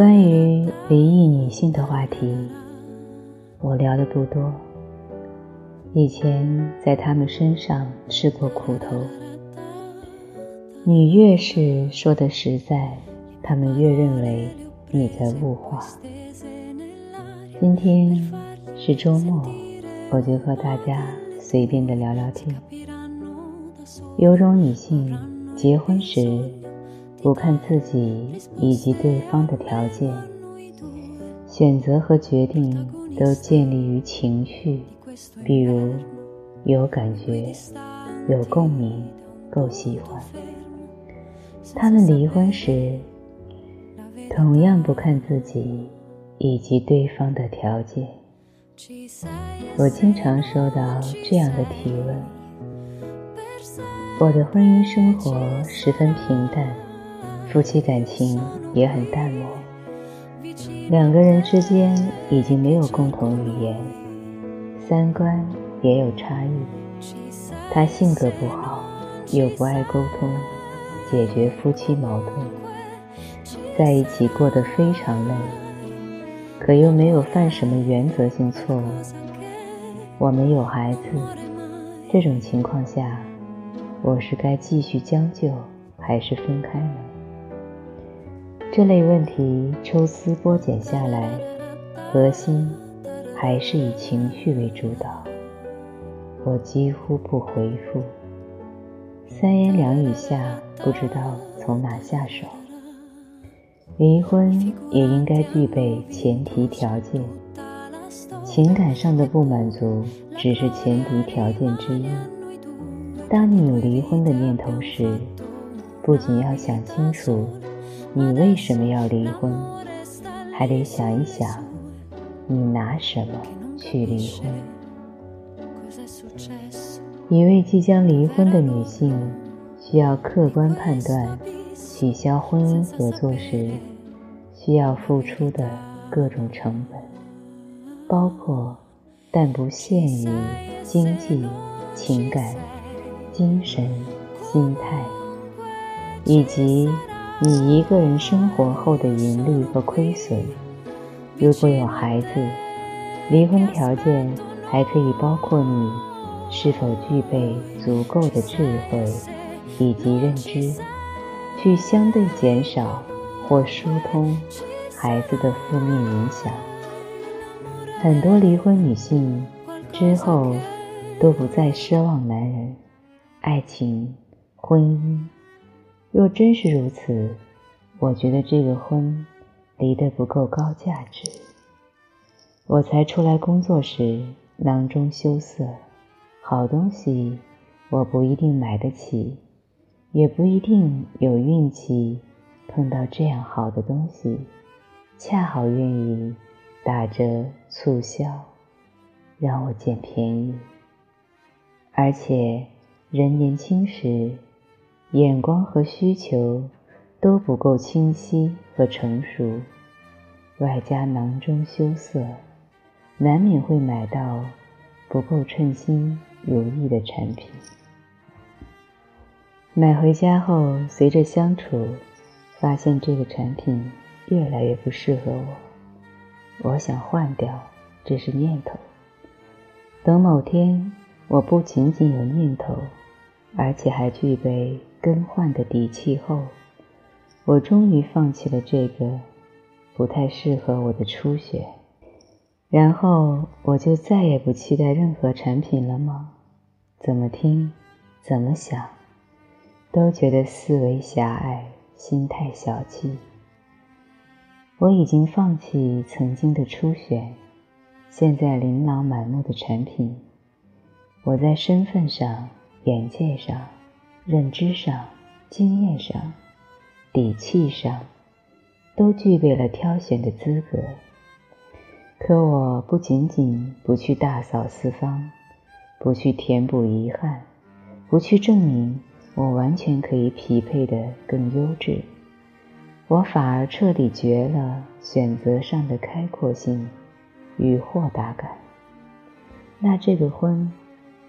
关于离异女性的话题，我聊的不多。以前在他们身上吃过苦头，你越是说的实在，他们越认为你在物化。今天是周末，我就和大家随便的聊聊天。有种女性结婚时。不看自己以及对方的条件，选择和决定都建立于情绪，比如有感觉、有共鸣、够喜欢。他们离婚时，同样不看自己以及对方的条件。我经常收到这样的提问：我的婚姻生活十分平淡。夫妻感情也很淡漠，两个人之间已经没有共同语言，三观也有差异。他性格不好，又不爱沟通，解决夫妻矛盾，在一起过得非常累，可又没有犯什么原则性错误。我们有孩子，这种情况下，我是该继续将就，还是分开呢？这类问题抽丝剥茧下来，核心还是以情绪为主导。我几乎不回复，三言两语下不知道从哪下手。离婚也应该具备前提条件，情感上的不满足只是前提条件之一。当你有离婚的念头时，不仅要想清楚。你为什么要离婚？还得想一想，你拿什么去离婚？一位即将离婚的女性需要客观判断取消婚姻合作时需要付出的各种成本，包括但不限于经济、情感、精神、心态，以及。你一个人生活后的盈利和亏损，如果有孩子，离婚条件还可以包括你是否具备足够的智慧以及认知，去相对减少或疏通孩子的负面影响。很多离婚女性之后都不再奢望男人、爱情、婚姻。若真是如此，我觉得这个婚离得不够高价值。我才出来工作时囊中羞涩，好东西我不一定买得起，也不一定有运气碰到这样好的东西，恰好愿意打折促销，让我捡便宜。而且人年轻时。眼光和需求都不够清晰和成熟，外加囊中羞涩，难免会买到不够称心如意的产品。买回家后，随着相处，发现这个产品越来越不适合我，我想换掉，这是念头。等某天，我不仅仅有念头，而且还具备。更换的底气后，我终于放弃了这个不太适合我的初选，然后我就再也不期待任何产品了吗？怎么听，怎么想，都觉得思维狭隘，心态小气。我已经放弃曾经的初选，现在琳琅满目的产品，我在身份上、眼界上。认知上、经验上、底气上，都具备了挑选的资格。可我不仅仅不去大扫四方，不去填补遗憾，不去证明我完全可以匹配的更优质，我反而彻底绝了选择上的开阔性与豁达感。那这个婚，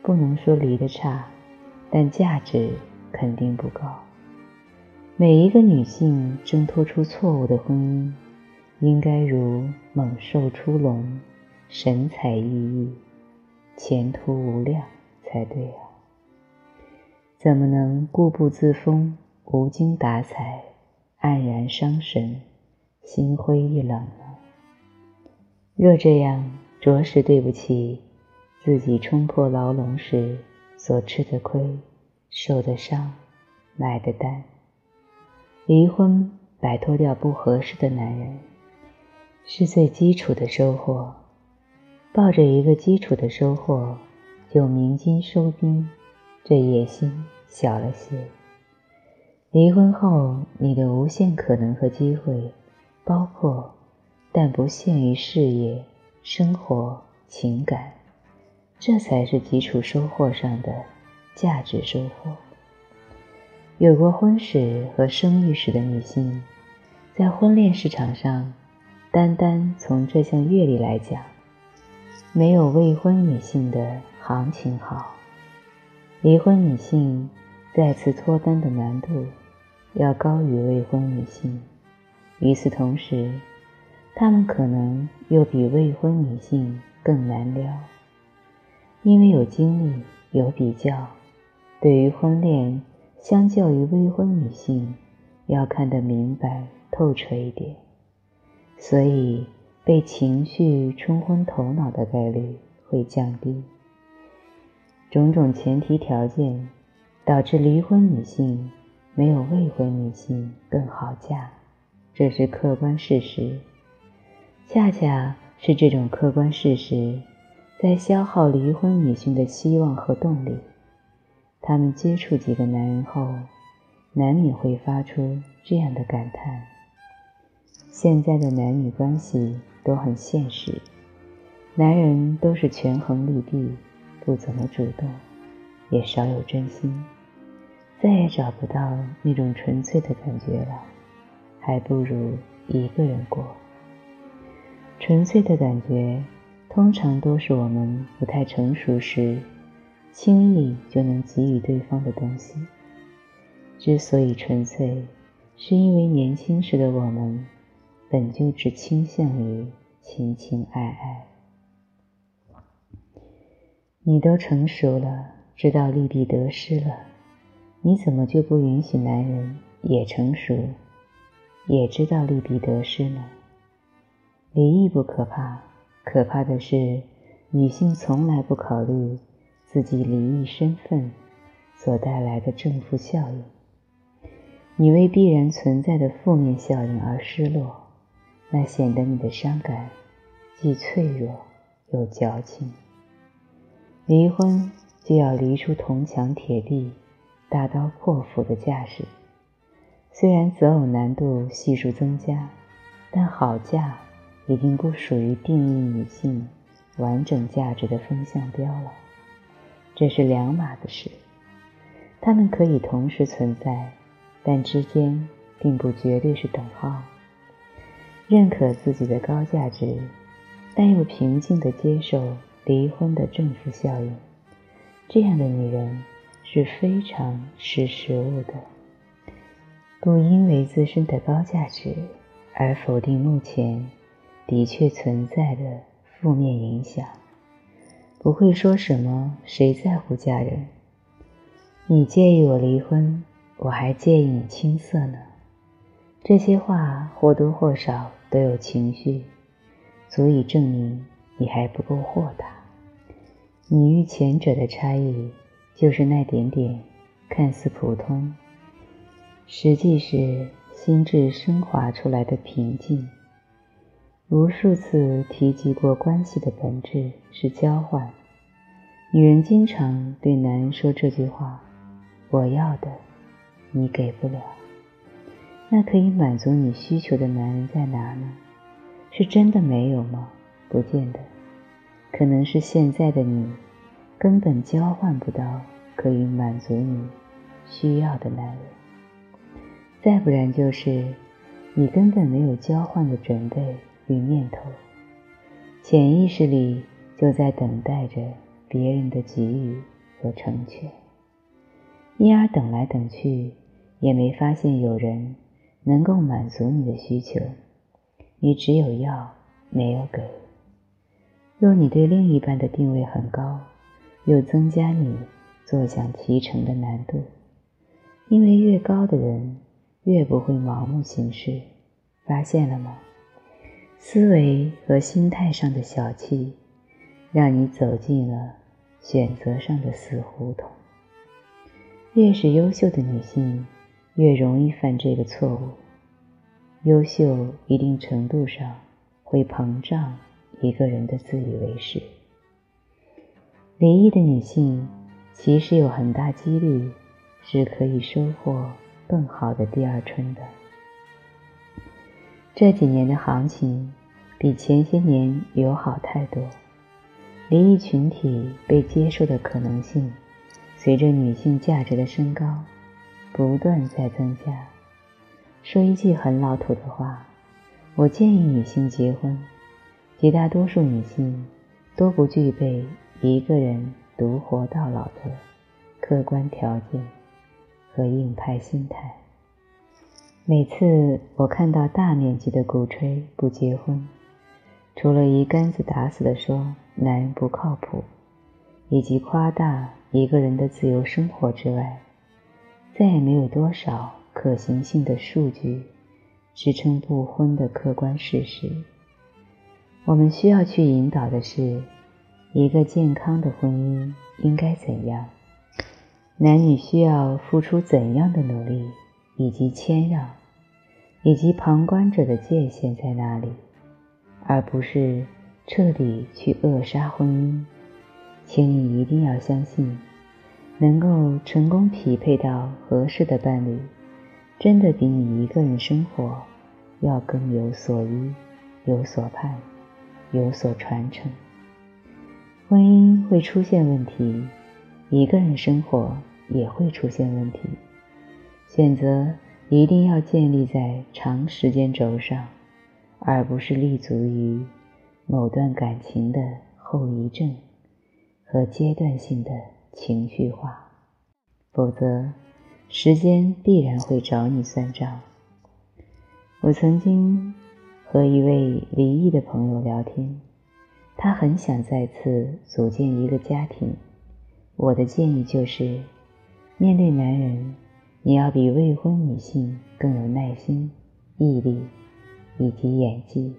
不能说离得差，但价值。肯定不高。每一个女性挣脱出错误的婚姻，应该如猛兽出笼，神采奕奕，前途无量才对啊！怎么能固步自封，无精打采，黯然伤神，心灰意冷呢？若这样，着实对不起自己冲破牢笼时所吃的亏、受的伤、买的单。离婚，摆脱掉不合适的男人，是最基础的收获。抱着一个基础的收获，就鸣金收兵，这野心小了些。离婚后，你的无限可能和机会，包括但不限于事业、生活、情感，这才是基础收获上的价值收获。有过婚史和生育史的女性，在婚恋市场上，单单从这项阅历来讲，没有未婚女性的行情好。离婚女性再次脱单的难度要高于未婚女性，与此同时，她们可能又比未婚女性更难撩，因为有经历、有比较，对于婚恋。相较于未婚女性，要看得明白透彻一点，所以被情绪冲昏头脑的概率会降低。种种前提条件导致离婚女性没有未婚女性更好嫁，这是客观事实。恰恰是这种客观事实，在消耗离婚女性的希望和动力。他们接触几个男人后，难免会发出这样的感叹：现在的男女关系都很现实，男人都是权衡利弊，不怎么主动，也少有真心，再也找不到那种纯粹的感觉了，还不如一个人过。纯粹的感觉，通常都是我们不太成熟时。轻易就能给予对方的东西。之所以纯粹，是因为年轻时的我们本就只倾向于情情爱爱。你都成熟了，知道利弊得失了，你怎么就不允许男人也成熟，也知道利弊得失呢？离异不可怕，可怕的是女性从来不考虑。自己离异身份所带来的正负效应，你为必然存在的负面效应而失落，那显得你的伤感既脆弱又矫情。离婚就要离出铜墙铁壁、大刀阔斧的架势，虽然择偶难度系数增加，但好嫁已经不属于定义女性完整价值的风向标了。这是两码子事，它们可以同时存在，但之间并不绝对是等号。认可自己的高价值，但又平静地接受离婚的正负效应，这样的女人是非常识时务的。不因为自身的高价值而否定目前的确存在的负面影响。不会说什么“谁在乎嫁人”，你介意我离婚，我还介意你青涩呢。这些话或多或少都有情绪，足以证明你还不够豁达。你与前者的差异，就是那点点看似普通，实际是心智升华出来的平静。无数次提及过，关系的本质是交换。女人经常对男人说这句话：“我要的，你给不了。”那可以满足你需求的男人在哪呢？是真的没有吗？不见得，可能是现在的你根本交换不到可以满足你需要的男人。再不然就是你根本没有交换的准备。与念头，潜意识里就在等待着别人的给予和成全，因而等来等去，也没发现有人能够满足你的需求，你只有要，没有给。若你对另一半的定位很高，又增加你坐享其成的难度，因为越高的人越不会盲目行事，发现了吗？思维和心态上的小气，让你走进了选择上的死胡同。越是优秀的女性，越容易犯这个错误。优秀一定程度上会膨胀一个人的自以为是。离异的女性其实有很大几率是可以收获更好的第二春的。这几年的行情比前些年友好太多，离异群体被接受的可能性，随着女性价值的升高，不断在增加。说一句很老土的话，我建议女性结婚，绝大多数女性都不具备一个人独活到老的客观条件和硬派心态。每次我看到大面积的鼓吹不结婚，除了一竿子打死的说男人不靠谱，以及夸大一个人的自由生活之外，再也没有多少可行性的数据支撑不婚的客观事实。我们需要去引导的是，一个健康的婚姻应该怎样，男女需要付出怎样的努力。以及谦让，以及旁观者的界限在哪里，而不是彻底去扼杀婚姻。请你一定要相信，能够成功匹配到合适的伴侣，真的比你一个人生活要更有所依、有所盼、有所传承。婚姻会出现问题，一个人生活也会出现问题。选择一定要建立在长时间轴上，而不是立足于某段感情的后遗症和阶段性的情绪化，否则时间必然会找你算账。我曾经和一位离异的朋友聊天，他很想再次组建一个家庭。我的建议就是，面对男人。你要比未婚女性更有耐心、毅力以及演技，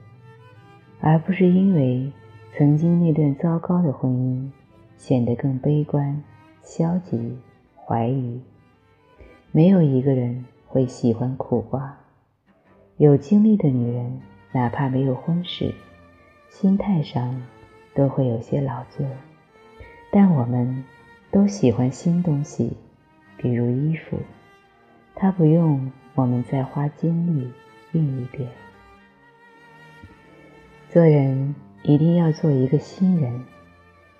而不是因为曾经那段糟糕的婚姻显得更悲观、消极、怀疑。没有一个人会喜欢苦瓜。有经历的女人，哪怕没有婚史，心态上都会有些老旧。但我们都喜欢新东西，比如衣服。他不用我们再花精力运一遍。做人一定要做一个新人，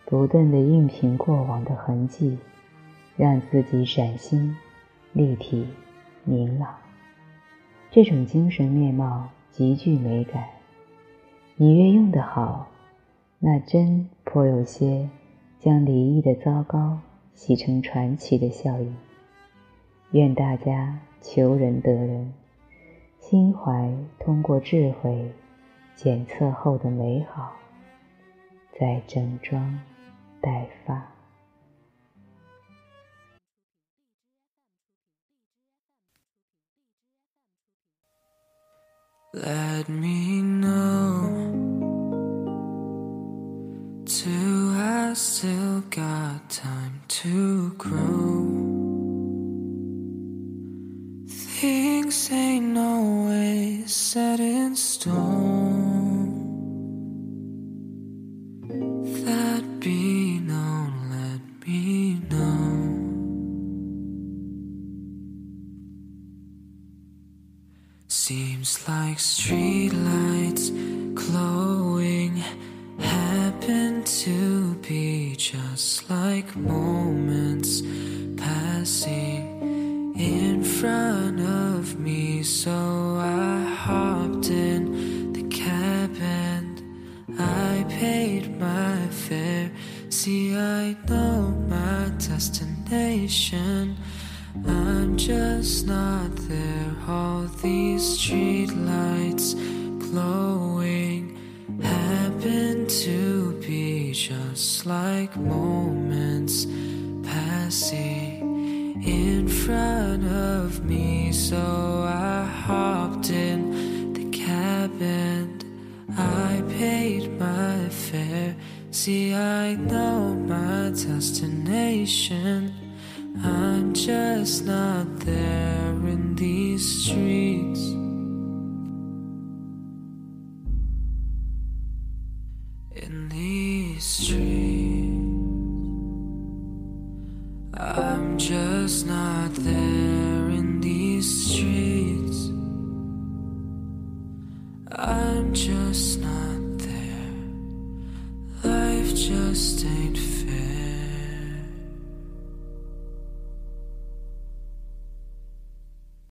不断的熨平过往的痕迹，让自己崭新、立体、明朗。这种精神面貌极具美感。你越用得好，那真颇有些将离异的糟糕洗成传奇的效应。愿大家求人得人，心怀通过智慧检测后的美好，再整装待发。Things Seems like streetlights glowing happen to be just like moments passing in front of me. So I hopped in the cab and I paid my fare. See, I know my destination. I'm just not there. All these streetlights glowing happen to be just like moments passing in front of me. So I hopped in the cab and I paid my fare. See, I know my destination. I'm just not there in these streets.